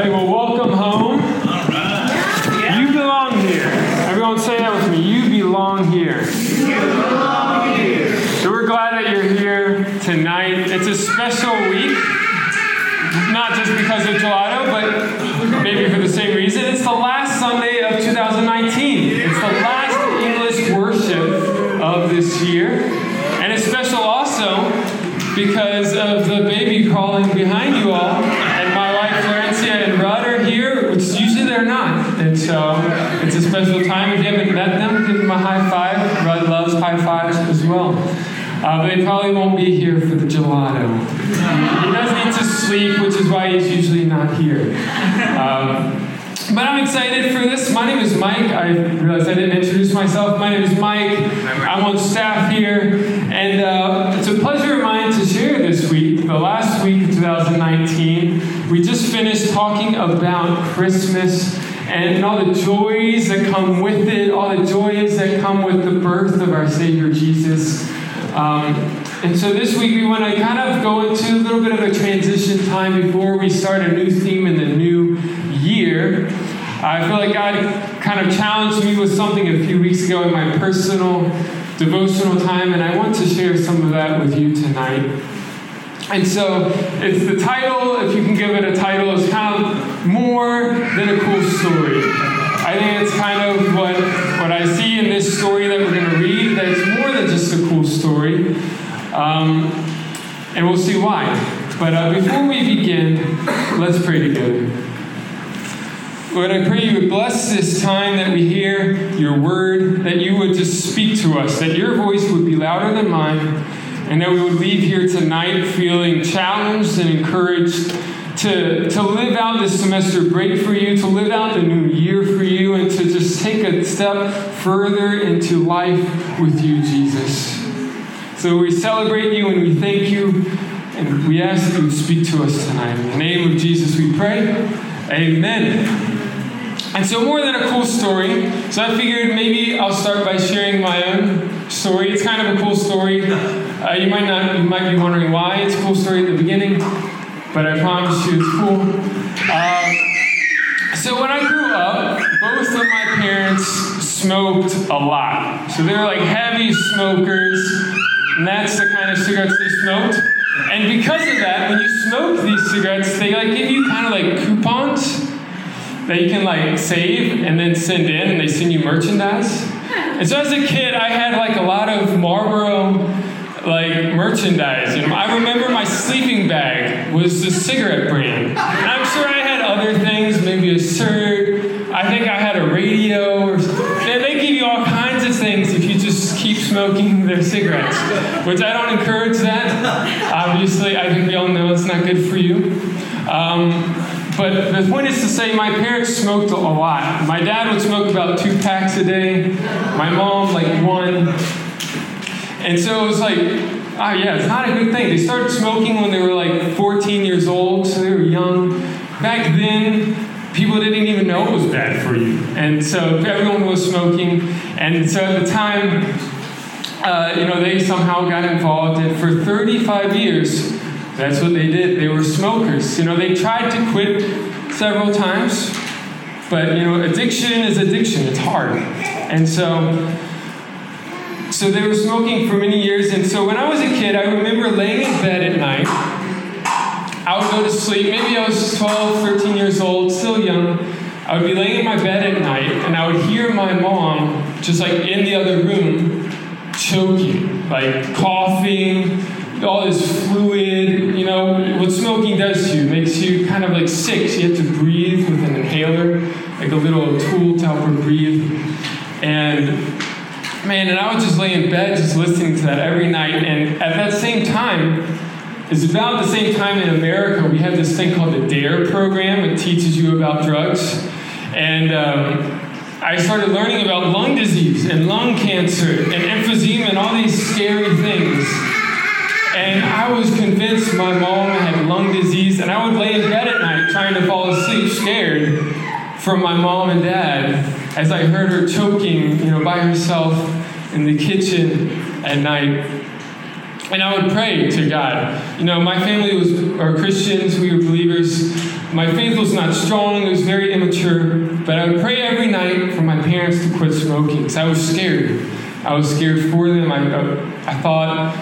right, well, welcome they probably won't be here for the gelato. He does need to sleep, which is why he's usually not here. Um, but I'm excited for this. My name is Mike. I realized I didn't introduce myself. My name is Mike. I'm on staff here. And uh, it's a pleasure of mine to share this week, the last week of 2019. We just finished talking about Christmas and all the joys that come with it, all the joys that come with the birth of our Savior Jesus. Um, and so this week we want to kind of go into a little bit of a transition time before we start a new theme in the new year. I feel like God kind of challenged me with something a few weeks ago in my personal devotional time, and I want to share some of that with you tonight. And so it's the title, if you can give it a title, is kind of more than a cool story. I think it's kind of what, what I see in this story that we're going to read, that it's more than just a cool story. Um, and we'll see why. But uh, before we begin, let's pray together. Lord, I pray you would bless this time that we hear your word, that you would just speak to us, that your voice would be louder than mine, and that we would leave here tonight feeling challenged and encouraged to, to live out this semester break for you, to live out the new year for you, and to just take a step further into life with you, Jesus. So we celebrate you and we thank you, and we ask you speak to us tonight. In the name of Jesus we pray. Amen. And so, more than a cool story, so I figured maybe I'll start by sharing my own story. It's kind of a cool story. Uh, you might not, you might be wondering why it's a cool story at the beginning, but I promise you it's cool. Uh, so when I grew up, both of my parents smoked a lot. So they were like heavy smokers, and that's the kind of cigarettes they smoked. And because of that, when you smoke these cigarettes, they like give you kind of like coupons that you can like save and then send in and they send you merchandise. And so as a kid, I had like a lot of Marlboro like merchandise. And I remember my sleeping bag was the cigarette brand. And I'm sure I had other things, maybe a shirt. I think I their cigarettes. Which I don't encourage that. Obviously, I think we all know it's not good for you. Um, but the point is to say my parents smoked a lot. My dad would smoke about two packs a day, my mom like one. And so it was like, oh yeah, it's not a good thing. They started smoking when they were like 14 years old, so they were young. Back then, people didn't even know it was bad for you. And so everyone was smoking. And so at the time, uh, you know, they somehow got involved. And for 35 years, that's what they did. They were smokers. You know, they tried to quit several times, but you know, addiction is addiction. It's hard. And so so they were smoking for many years. And so when I was a kid, I remember laying in bed at night. I would go to sleep. Maybe I was 12, 13 years old, still young. I would be laying in my bed at night, and I would hear my mom just like in the other room choking, like coughing, all this fluid, you know, what smoking does to you, makes you kind of like sick. So you have to breathe with an inhaler, like a little tool to help her breathe. And man, and I would just lay in bed just listening to that every night. And at that same time, it's about the same time in America, we have this thing called the DARE program. It teaches you about drugs. And um, I started learning about lung disease and lung cancer and emphysema and all these scary things. And I was convinced my mom had lung disease, and I would lay in bed at night trying to fall asleep, scared from my mom and dad, as I heard her choking, you know, by herself in the kitchen at night. And I would pray to God. You know, my family was are Christians, we were believers. my faith was not strong, it was very immature, but I would pray every night for my parents to quit smoking because I was scared. I was scared for them. I, I, I thought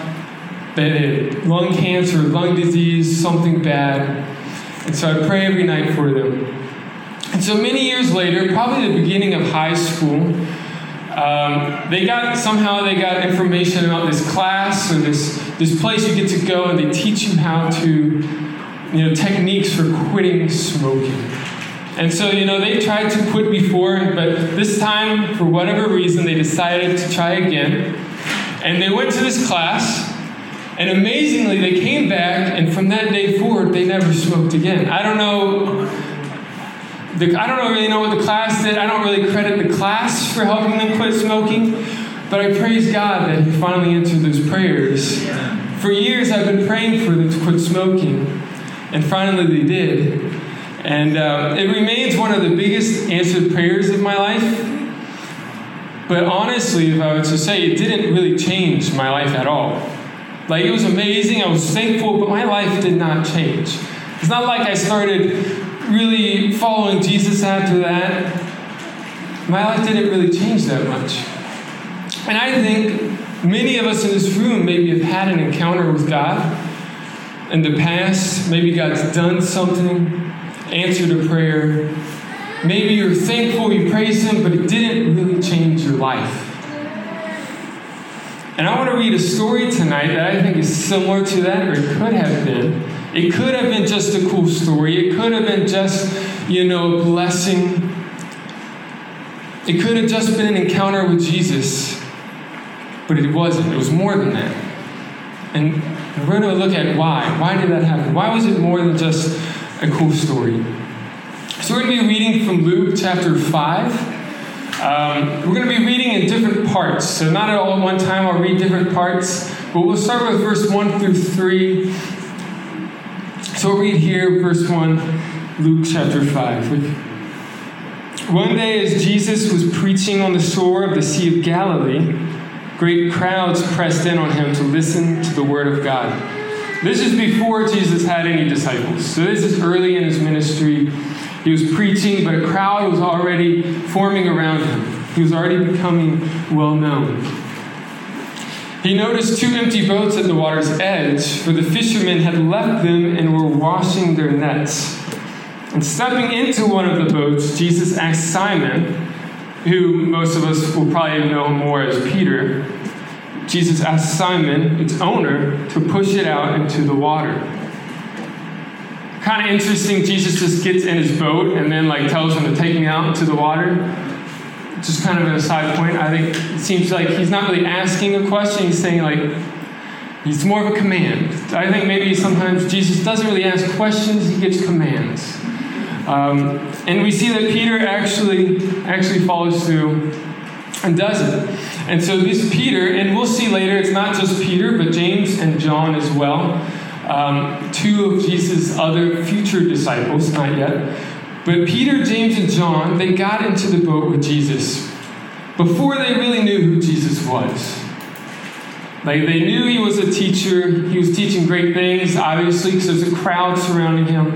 that had lung cancer, lung disease, something bad. And so I'd pray every night for them. And so many years later, probably the beginning of high school, um, they got somehow they got information about this class or this this place you get to go and they teach you how to you know techniques for quitting smoking. And so you know they tried to quit before but this time for whatever reason they decided to try again. And they went to this class and amazingly they came back and from that day forward they never smoked again. I don't know the, I don't really know what the class did. I don't really credit the class for helping them quit smoking, but I praise God that He finally answered those prayers. For years, I've been praying for them to quit smoking, and finally they did. And uh, it remains one of the biggest answered prayers of my life. But honestly, if I were to say, it didn't really change my life at all. Like, it was amazing, I was thankful, but my life did not change. It's not like I started really following Jesus after that, my life didn't really change that much. And I think many of us in this room maybe have had an encounter with God in the past. Maybe God's done something, answered a prayer. Maybe you're thankful, you praise Him, but it didn't really change your life. And I want to read a story tonight that I think is similar to that, or it could have been. It could have been just a cool story. It could have been just, you know, a blessing. It could have just been an encounter with Jesus. But it wasn't. It was more than that. And we're going to look at why. Why did that happen? Why was it more than just a cool story? So we're going to be reading from Luke chapter 5. Um, we're going to be reading in different parts. So, not at all at one time, I'll read different parts. But we'll start with verse 1 through 3 so read here, verse 1, Luke chapter 5. One day, as Jesus was preaching on the shore of the Sea of Galilee, great crowds pressed in on him to listen to the word of God. This is before Jesus had any disciples. So this is early in his ministry. He was preaching, but a crowd was already forming around him. He was already becoming well known. He noticed two empty boats at the water's edge, for the fishermen had left them and were washing their nets. And stepping into one of the boats, Jesus asked Simon, who most of us will probably know more as Peter, Jesus asked Simon, its owner, to push it out into the water. Kind of interesting, Jesus just gets in his boat and then like tells him to take me out into the water just kind of an aside point, I think it seems like he's not really asking a question, he's saying, like, he's more of a command. I think maybe sometimes Jesus doesn't really ask questions, he gives commands. Um, and we see that Peter actually actually follows through and does it. And so this Peter, and we'll see later, it's not just Peter, but James and John as well. Um, two of Jesus' other future disciples, not yet. But Peter, James, and John, they got into the boat with Jesus before they really knew who Jesus was. Like they knew he was a teacher, he was teaching great things, obviously, because there's a crowd surrounding him.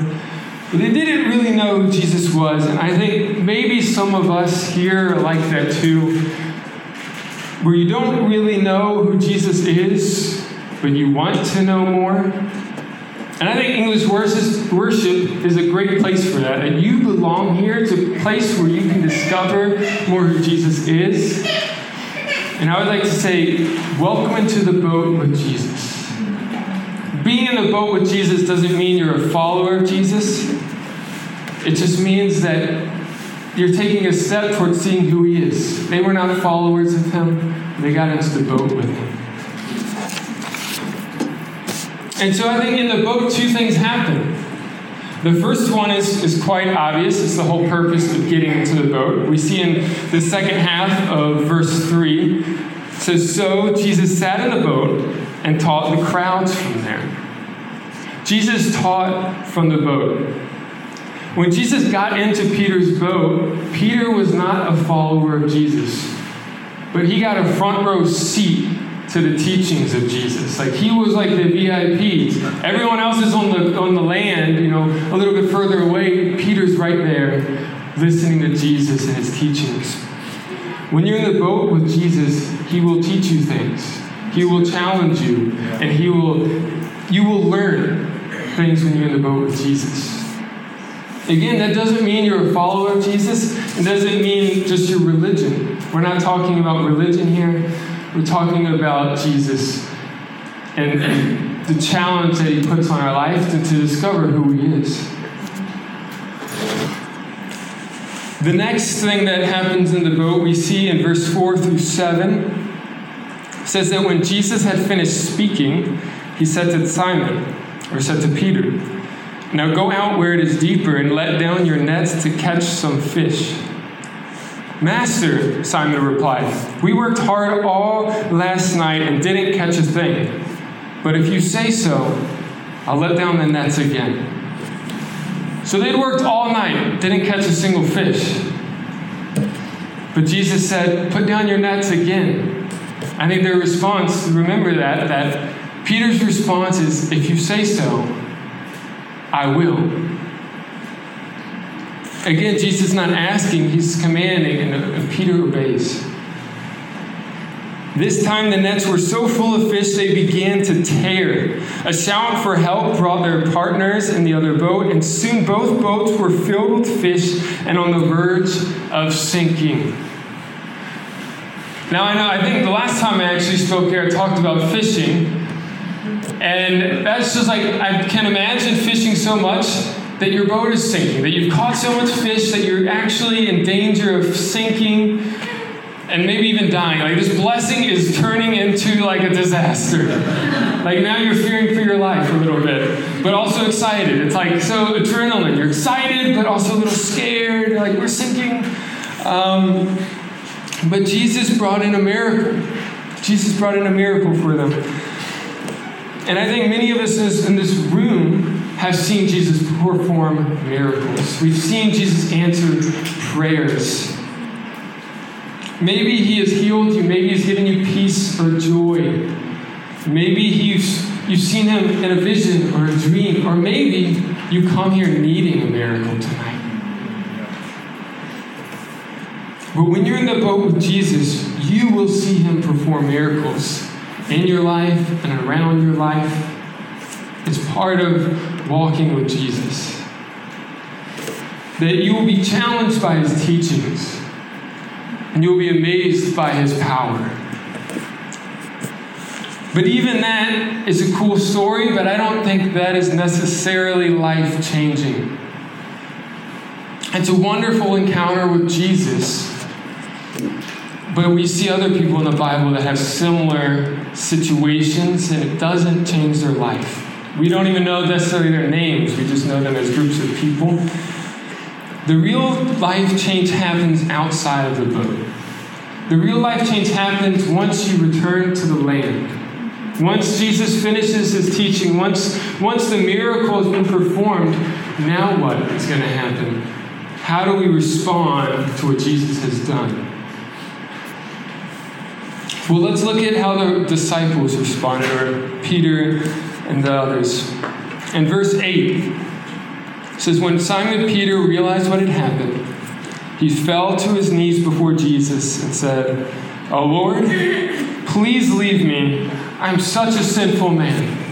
But they didn't really know who Jesus was. And I think maybe some of us here are like that too, where you don't really know who Jesus is, but you want to know more. And I think English worship is a great place for that. And you belong here. It's a place where you can discover more who Jesus is. And I would like to say, welcome into the boat with Jesus. Being in the boat with Jesus doesn't mean you're a follower of Jesus. It just means that you're taking a step towards seeing who he is. They were not followers of him, they got into the boat with him. And so I think in the book, two things happen. The first one is, is quite obvious. It's the whole purpose of getting into the boat. We see in the second half of verse 3, it says, So Jesus sat in the boat and taught the crowds from there. Jesus taught from the boat. When Jesus got into Peter's boat, Peter was not a follower of Jesus, but he got a front row seat to the teachings of Jesus. Like he was like the VIP. Everyone else is on the on the land, you know, a little bit further away. Peter's right there listening to Jesus and his teachings. When you're in the boat with Jesus, he will teach you things. He will challenge you and he will you will learn things when you're in the boat with Jesus. Again, that doesn't mean you're a follower of Jesus. It doesn't mean just your religion. We're not talking about religion here. We're talking about Jesus and, and the challenge that he puts on our life to, to discover who he is. The next thing that happens in the boat we see in verse 4 through 7 says that when Jesus had finished speaking, he said to Simon, or said to Peter, Now go out where it is deeper and let down your nets to catch some fish. Master, Simon replied, We worked hard all last night and didn't catch a thing. But if you say so, I'll let down the nets again. So they'd worked all night, didn't catch a single fish. But Jesus said, Put down your nets again. I think their response, remember that, that Peter's response is, If you say so, I will. Again, Jesus is not asking, he's commanding, and Peter obeys. This time the nets were so full of fish they began to tear. A shout for help brought their partners in the other boat, and soon both boats were filled with fish and on the verge of sinking. Now I know I think the last time I actually spoke here I talked about fishing. And that's just like I can imagine fishing so much that your boat is sinking, that you've caught so much fish that you're actually in danger of sinking and maybe even dying. Like this blessing is turning into like a disaster. like now you're fearing for your life a little bit, but also excited. It's like so adrenaline. You're excited, but also a little scared. Like we're sinking. Um, but Jesus brought in a miracle. Jesus brought in a miracle for them. And I think many of us in this room have seen Jesus perform miracles. We've seen Jesus answer prayers. Maybe he has healed you. Maybe he's given you peace or joy. Maybe he's, you've seen him in a vision or a dream. Or maybe you come here needing a miracle tonight. But when you're in the boat with Jesus, you will see him perform miracles in your life and around your life. It's part of walking with Jesus. That you will be challenged by his teachings and you'll be amazed by his power. But even that is a cool story, but I don't think that is necessarily life changing. It's a wonderful encounter with Jesus. But we see other people in the Bible that have similar situations, and it doesn't change their life. We don't even know necessarily their names, we just know them as groups of people. The real life change happens outside of the boat. The real life change happens once you return to the land. Once Jesus finishes his teaching, once, once the miracle has been performed, now what is going to happen? How do we respond to what Jesus has done? Well, let's look at how the disciples responded, or Peter and the others. And verse 8, says, When Simon Peter realized what had happened, he fell to his knees before Jesus and said, Oh Lord, please leave me. I'm such a sinful man.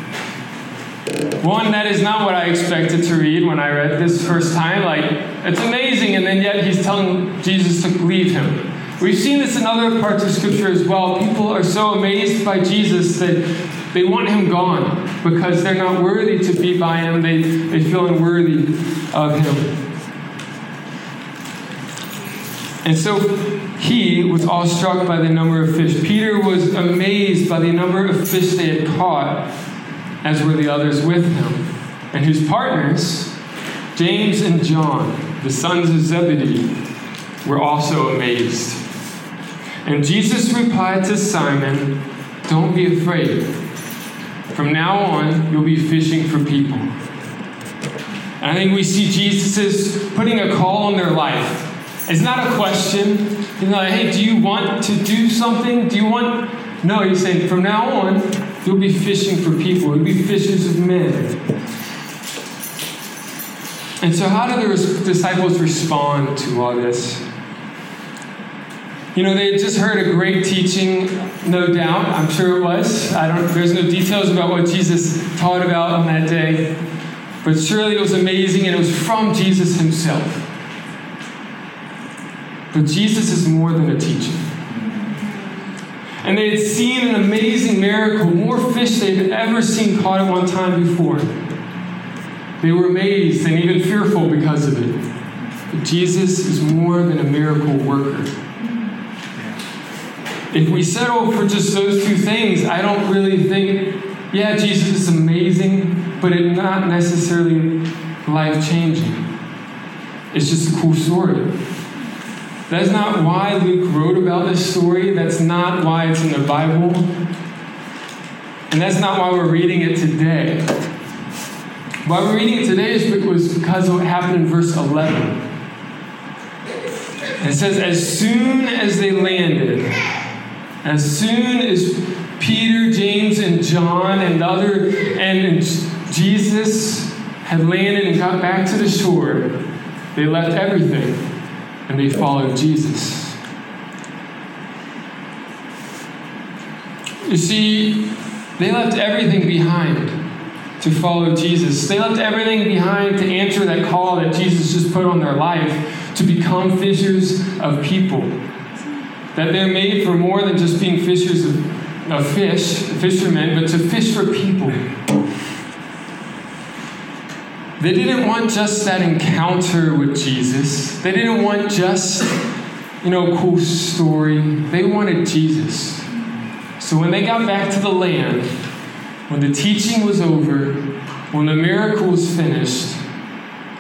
One, that is not what I expected to read when I read this first time. Like, it's amazing, and then yet he's telling Jesus to leave him. We've seen this in other parts of Scripture as well. People are so amazed by Jesus that they want him gone because they're not worthy to be by him. They, they feel unworthy of him. And so he was awestruck by the number of fish. Peter was amazed by the number of fish they had caught, as were the others with him, and whose partners, James and John, the sons of Zebedee, were also amazed. And Jesus replied to Simon, Don't be afraid. From now on, you'll be fishing for people. I think we see Jesus is putting a call on their life. It's not a question. You know, hey, do you want to do something? Do you want No, he's saying from now on, you'll be fishing for people, you'll be fishers of men. And so, how do the disciples respond to all this? You know, they had just heard a great teaching, no doubt. I'm sure it was. I don't. There's no details about what Jesus taught about on that day, but surely it was amazing, and it was from Jesus Himself. But Jesus is more than a teacher. And they had seen an amazing miracle, more fish they had ever seen caught at one time before. They were amazed and even fearful because of it. But Jesus is more than a miracle worker. If we settle for just those two things, I don't really think, yeah, Jesus is amazing, but it's not necessarily life changing. It's just a cool story. That's not why Luke wrote about this story. That's not why it's in the Bible. And that's not why we're reading it today. Why we're reading it today is because of what happened in verse 11. It says, As soon as they landed, as soon as Peter, James, and John and other and Jesus had landed and got back to the shore, they left everything and they followed Jesus. You see, they left everything behind to follow Jesus. They left everything behind to answer that call that Jesus just put on their life to become fishers of people. That they're made for more than just being fishers of, of fish, fishermen, but to fish for people. They didn't want just that encounter with Jesus. They didn't want just, you know, cool story. They wanted Jesus. So when they got back to the land, when the teaching was over, when the miracle was finished,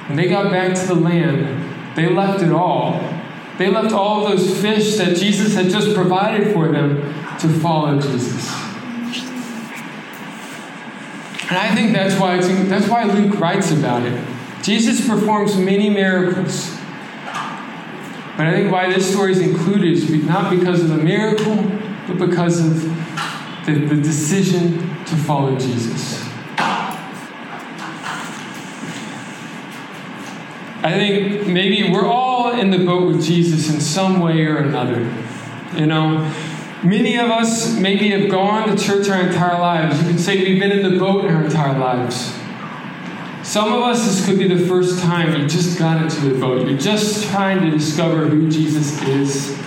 when they got back to the land, they left it all they left all those fish that Jesus had just provided for them to follow Jesus. And I think that's why, that's why Luke writes about it. Jesus performs many miracles. But I think why this story is included is not because of the miracle, but because of the, the decision to follow Jesus. I think maybe we're all in the boat with Jesus in some way or another. You know, many of us maybe have gone to church our entire lives. You could say we've been in the boat our entire lives. Some of us, this could be the first time you just got into the boat. You're just trying to discover who Jesus is.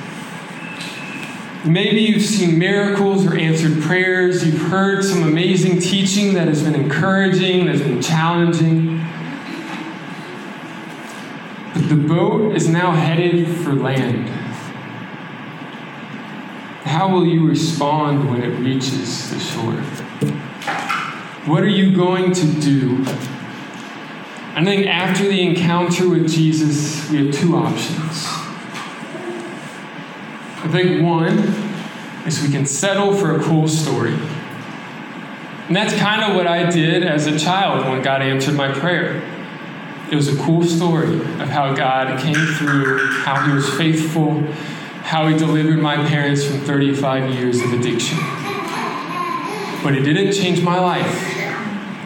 Maybe you've seen miracles or answered prayers. You've heard some amazing teaching that has been encouraging, that's been challenging. The boat is now headed for land. How will you respond when it reaches the shore? What are you going to do? I think after the encounter with Jesus, we have two options. I think one is we can settle for a cool story. And that's kind of what I did as a child when God answered my prayer. It was a cool story of how God came through, how He was faithful, how He delivered my parents from 35 years of addiction. But it didn't change my life.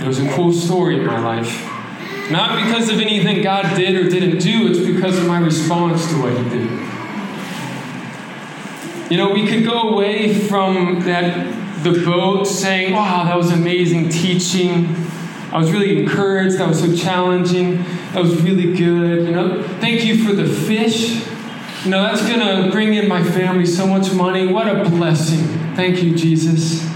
It was a cool story in my life. Not because of anything God did or didn't do, it's because of my response to what He did. You know, we could go away from that the boat saying, wow, that was amazing teaching. I was really encouraged. That was so challenging. That was really good. You know, thank you for the fish. You know, that's to bring in my family so much money. What a blessing. Thank you, Jesus.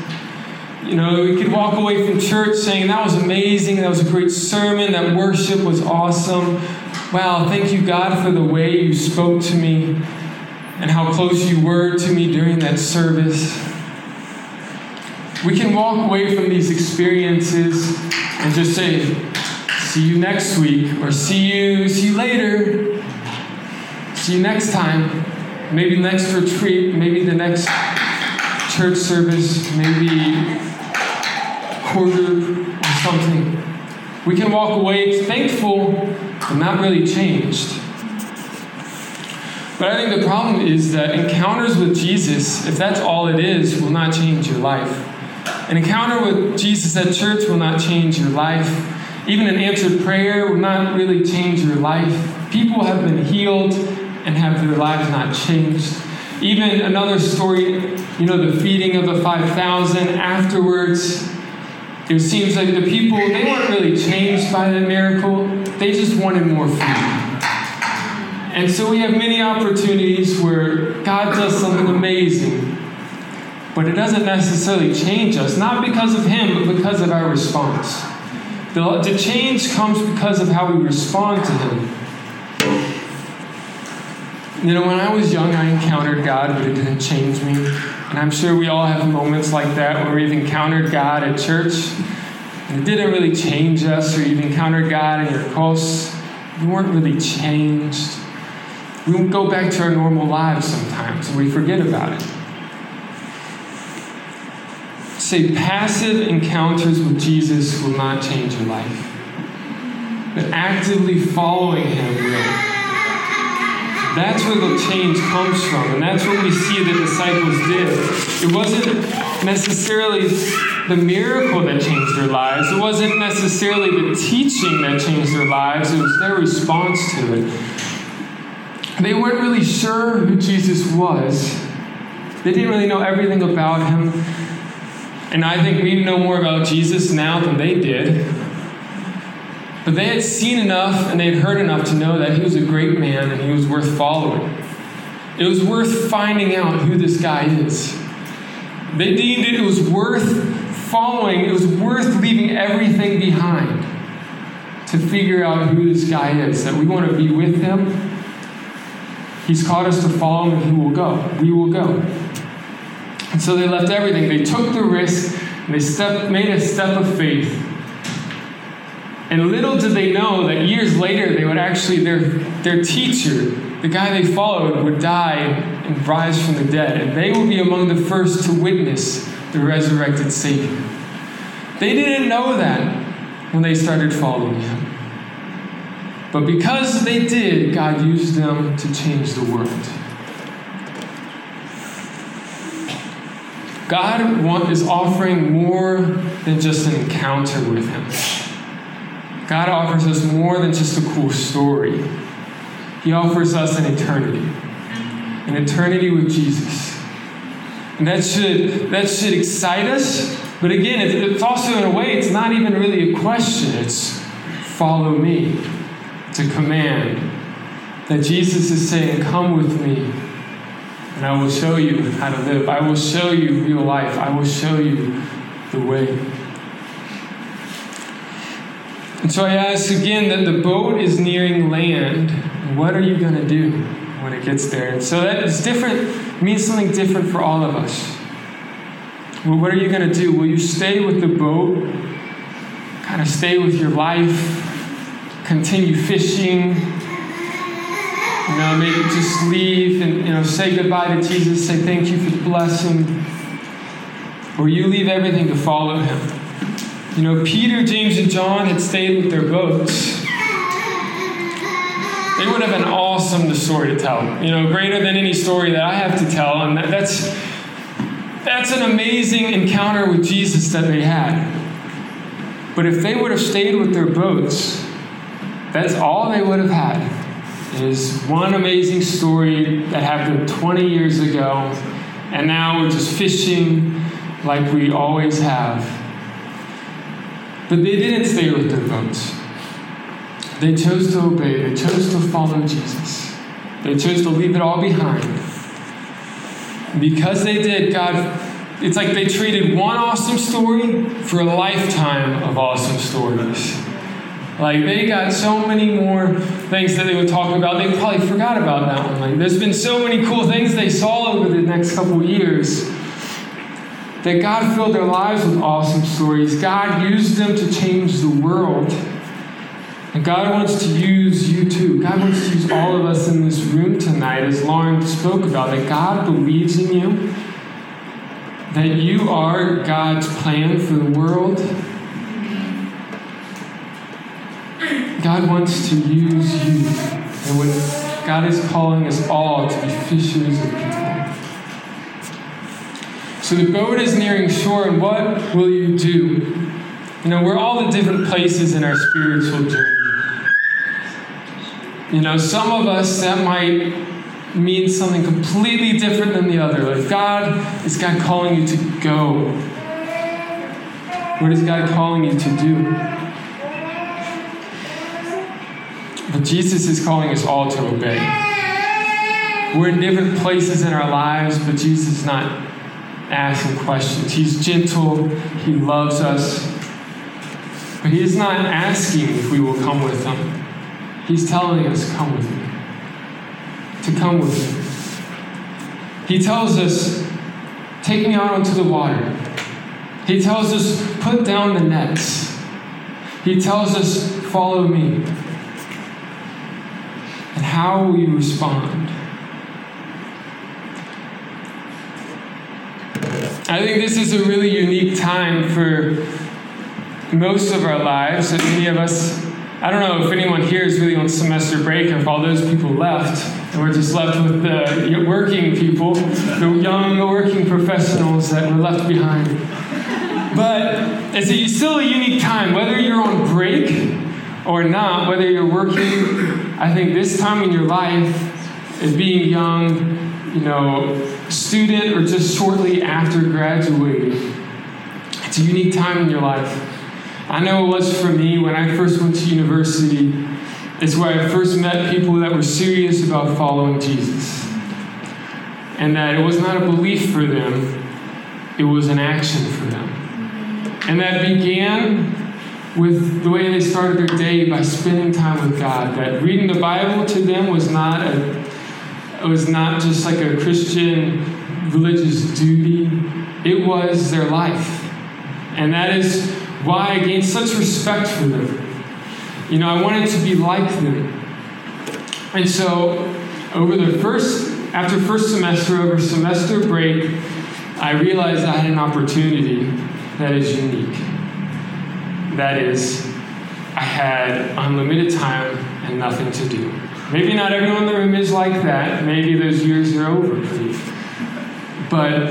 You know, we could walk away from church saying, that was amazing. That was a great sermon. That worship was awesome. Wow, thank you, God, for the way you spoke to me and how close you were to me during that service. We can walk away from these experiences and just say, see you next week, or see you, see you later, see you next time, maybe next retreat, maybe the next church service, maybe quarter or something. We can walk away thankful, but not really changed. But I think the problem is that encounters with Jesus, if that's all it is, will not change your life. An encounter with Jesus at church will not change your life. Even an answered prayer will not really change your life. People have been healed and have their lives not changed. Even another story, you know, the feeding of the 5,000 afterwards, it seems like the people, they weren't really changed by that miracle, they just wanted more food. And so we have many opportunities where God does something amazing, but it doesn't necessarily change us, not because of Him, but because of our response. The, the change comes because of how we respond to Him. You know, when I was young, I encountered God, but it didn't change me. And I'm sure we all have moments like that where we've encountered God at church, and it didn't really change us, or you've encountered God in your close, you weren't really changed. We go back to our normal lives sometimes, and we forget about it. Say, passive encounters with Jesus will not change your life, but actively following Him will. That's where the change comes from, and that's what we see the disciples did. It wasn't necessarily the miracle that changed their lives, it wasn't necessarily the teaching that changed their lives, it was their response to it. They weren't really sure who Jesus was, they didn't really know everything about him. And I think we know more about Jesus now than they did. But they had seen enough and they had heard enough to know that he was a great man and he was worth following. It was worth finding out who this guy is. They deemed it, was worth following, it was worth leaving everything behind to figure out who this guy is, that we want to be with him. He's called us to follow him and he will go. We will go. And so they left everything. They took the risk they made a step of faith. And little did they know that years later they would actually, their, their teacher, the guy they followed, would die and rise from the dead. And they would be among the first to witness the resurrected Savior. They didn't know that when they started following him. But because they did, God used them to change the world. God want, is offering more than just an encounter with Him. God offers us more than just a cool story. He offers us an eternity, an eternity with Jesus. And that should, that should excite us. But again, it's also, in a way, it's not even really a question. It's follow me. It's a command. That Jesus is saying, Come with me, and I will show you how to live. I will show you real life. I will show you the way. And so I ask again that the boat is nearing land. What are you going to do when it gets there? And so that is different, means something different for all of us. Well, what are you going to do? Will you stay with the boat? Kind of stay with your life? Continue fishing? You know, maybe just leave and you know say goodbye to Jesus, say thank you for the blessing. Or you leave everything to follow him. You know, Peter, James, and John had stayed with their boats. They would have an awesome story to tell. You know, greater than any story that I have to tell. And that, that's that's an amazing encounter with Jesus that they had. But if they would have stayed with their boats, that's all they would have had is one amazing story that happened 20 years ago, and now we're just fishing like we always have. But they didn't stay with their boats. They chose to obey, they chose to follow Jesus, they chose to leave it all behind. Because they did, God, it's like they traded one awesome story for a lifetime of awesome stories. Like they got so many more things that they would talk about. They probably forgot about that one. Like there's been so many cool things they saw over the next couple years that God filled their lives with awesome stories. God used them to change the world. And God wants to use you too. God wants to use all of us in this room tonight, as Lauren spoke about, that God believes in you, that you are God's plan for the world God wants to use you. And when God is calling us all to be fishers of people. So the boat is nearing shore, and what will you do? You know, we're all the different places in our spiritual journey. You know, some of us that might mean something completely different than the other. Like God, is God calling you to go? What is God calling you to do? But Jesus is calling us all to obey. We're in different places in our lives, but Jesus is not asking questions. He's gentle, He loves us, but He is not asking if we will come with Him. He's telling us, Come with me. To come with Him. He tells us, Take me out onto the water. He tells us, Put down the nets. He tells us, Follow me. And how you respond? I think this is a really unique time for most of our lives. That many of us, I don't know if anyone here is really on semester break, if all those people left, and we're just left with the working people, the young working professionals that were left behind. But it's still a unique time, whether you're on break or not, whether you're working. I think this time in your life, as being young, you know, student or just shortly after graduating, it's a unique time in your life. I know it was for me when I first went to university. It's where I first met people that were serious about following Jesus. And that it was not a belief for them, it was an action for them. And that began with the way they started their day by spending time with God. That reading the Bible to them was not a it was not just like a Christian religious duty. It was their life. And that is why I gained such respect for them. You know, I wanted to be like them. And so over the first after first semester, over semester break, I realized I had an opportunity that is unique that is, I had unlimited time and nothing to do. Maybe not everyone in the room is like that. Maybe those years are over. But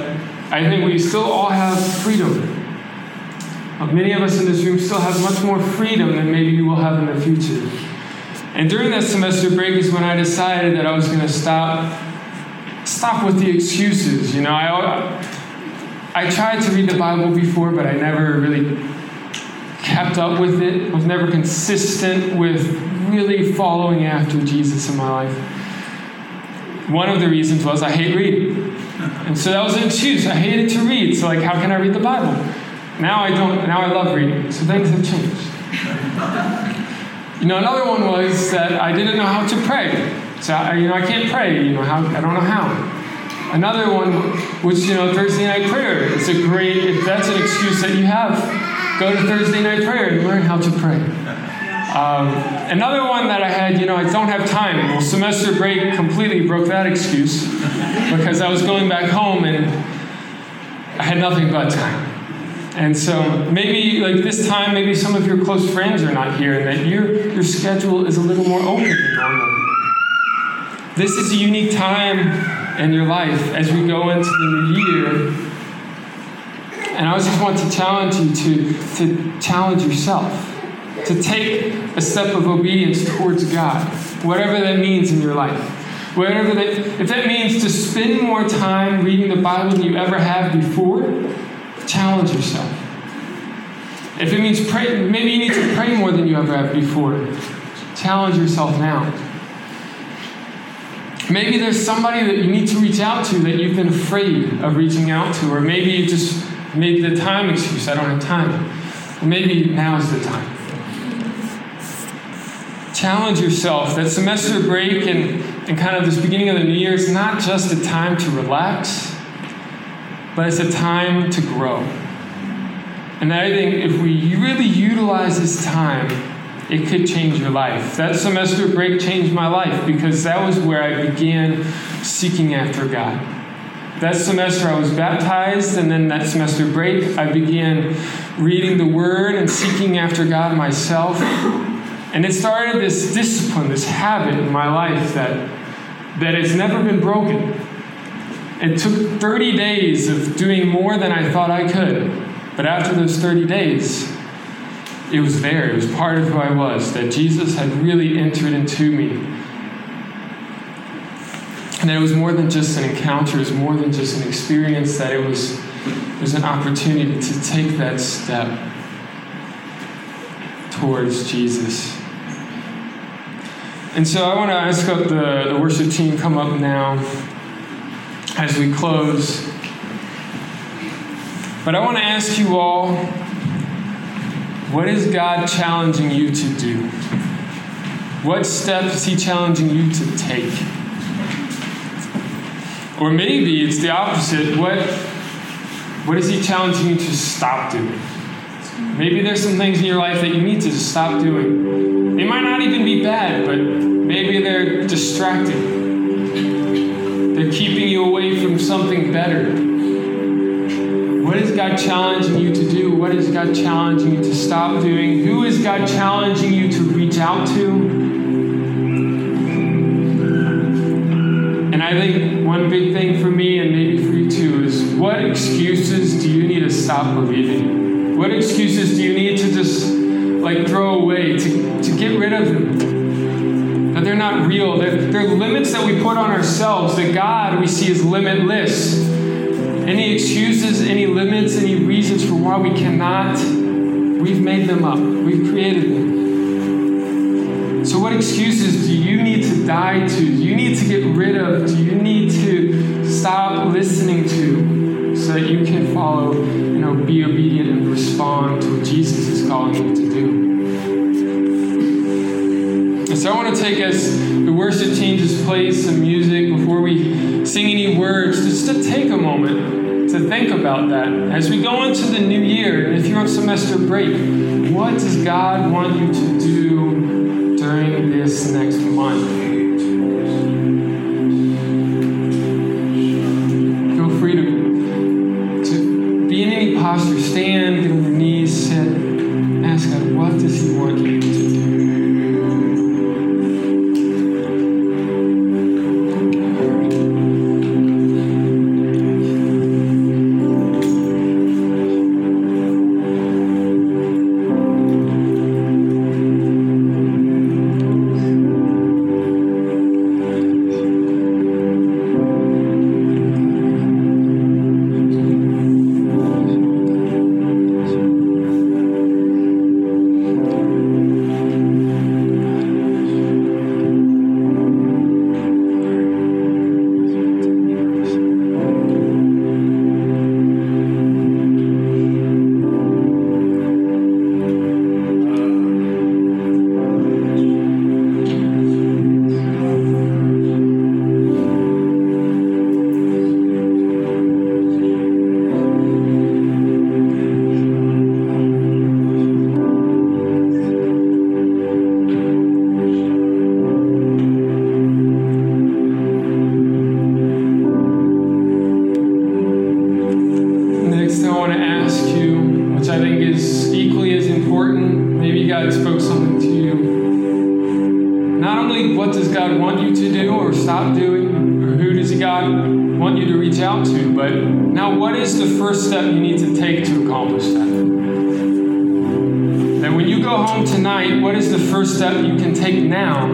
I think we still all have freedom. Uh, many of us in this room still have much more freedom than maybe you will have in the future. And during that semester break is when I decided that I was going to stop stop with the excuses. You know, I I tried to read the Bible before, but I never really kept up with it, was never consistent with really following after Jesus in my life. One of the reasons was I hate reading. And so that was an excuse. I hated to read. So, like, how can I read the Bible? Now I don't, now I love reading. So things have changed. You know, another one was that I didn't know how to pray. So, I, you know, I can't pray. You know, how, I don't know how. Another one, which, you know, Thursday night prayer. It's a great, if that's an excuse that you have, go to Thursday night prayer and learn how to pray. Um, another one that I had, you know, I don't have time. Well, semester break completely broke that excuse because I was going back home and I had nothing but time. And so maybe like this time, maybe some of your close friends are not here and that your, your schedule is a little more open than normal. This is a unique time in your life as we go into the new year and I just want to challenge you to, to challenge yourself, to take a step of obedience towards God, whatever that means in your life. Whatever that, if that means to spend more time reading the Bible than you ever have before, challenge yourself. If it means pray, maybe you need to pray more than you ever have before, challenge yourself now. Maybe there's somebody that you need to reach out to that you've been afraid of reaching out to, or maybe you just Maybe the time excuse, I don't have time. Maybe now's the time. Challenge yourself. That semester break and, and kind of this beginning of the new year is not just a time to relax, but it's a time to grow. And I think if we really utilize this time, it could change your life. That semester break changed my life because that was where I began seeking after God. That semester I was baptized, and then that semester break, I began reading the Word and seeking after God myself. And it started this discipline, this habit in my life that that has never been broken. It took 30 days of doing more than I thought I could. But after those 30 days, it was there. It was part of who I was, that Jesus had really entered into me. And that it was more than just an encounter, it was more than just an experience, that it was, it was an opportunity to take that step towards Jesus. And so I want to ask up the, the worship team come up now as we close. But I want to ask you all what is God challenging you to do? What step is He challenging you to take? Or maybe it's the opposite. What, what is He challenging you to stop doing? Maybe there's some things in your life that you need to stop doing. They might not even be bad, but maybe they're distracting. They're keeping you away from something better. What is God challenging you to do? What is God challenging you to stop doing? Who is God challenging you to reach out to? And I think one big thing for me, and maybe for you too, is what excuses do you need to stop believing? What excuses do you need to just like throw away, to, to get rid of them? That they're not real. They're, they're limits that we put on ourselves, that God we see is limitless. Any excuses, any limits, any reasons for why we cannot, we've made them up. We've created them. So, what excuses do you need to die to? Do you need to get rid of? Do you need to stop listening to so that you can follow, you know, be obedient and respond to what Jesus is calling you to do? And so, I want to take us, the worship team just play some music before we sing any words, just to take a moment to think about that. As we go into the new year, and if you're on semester break, what does God want you to do this next month? Go home tonight, what is the first step you can take now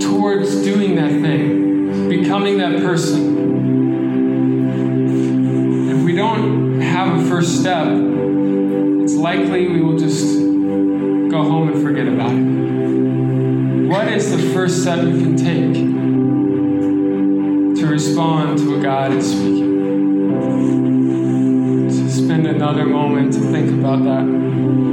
towards doing that thing, becoming that person? If we don't have a first step, it's likely we will just go home and forget about it. What is the first step you can take to respond to what God is speaking? So spend another moment to think about that.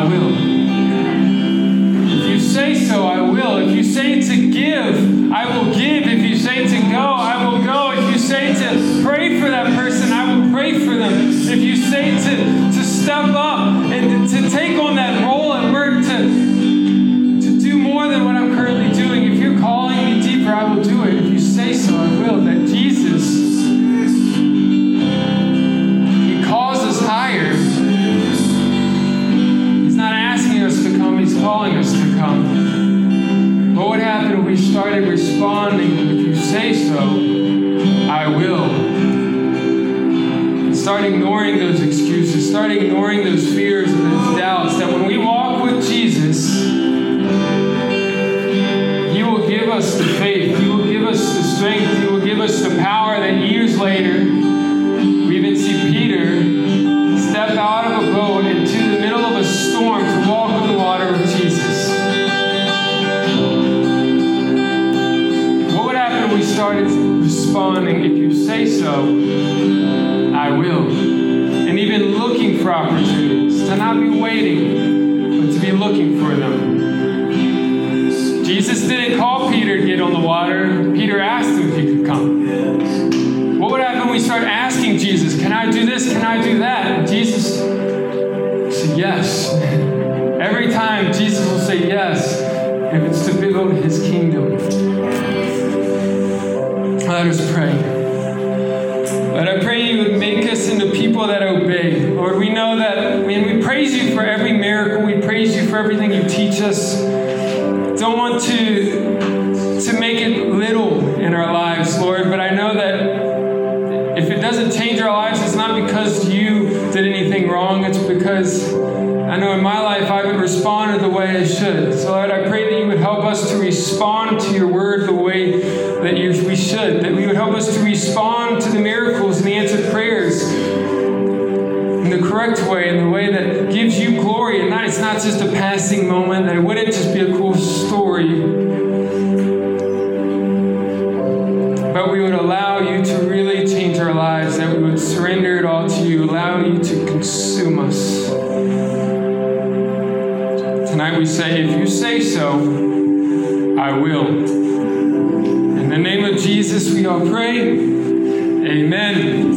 I will. If you say so, I will. If you say to give, I will give. If you say to go, I will go. If you say to pray for that person, I will pray for them. If you say to, to step up and to take on that role calling us to come. But what happened when we started responding? If you say so, I will. And start ignoring those excuses, start ignoring those fears and those doubts that when we walk with Jesus, He will give us the faith, He will give us the strength, He will give us the power that years later, responding? If you say so, I will. And even looking for opportunities, to not be waiting, but to be looking for them. Jesus didn't call Peter to get on the water. Peter asked him if he could come. What would happen when we start asking Jesus, Can I do this? Can I do that? And Jesus said, Yes. Every time Jesus will say yes, if it's to build his kingdom. Let us pray. Lord, I pray you would make us into people that obey. Lord, we know that, mean, we praise you for every miracle. We praise you for everything you teach us. Don't want to, to make it little in our lives, Lord, but I know that if it doesn't change our lives, it's not because you did anything wrong. It's because I know in my life I haven't responded the way I should. So, Lord, I pray that you would help us to respond it's not just a passing moment, it wouldn't just be a cool story. But we would allow you to really change our lives, that we would surrender it all to you, allow you to consume us. Tonight we say, if you say so, I will. In the name of Jesus, we all pray. Amen.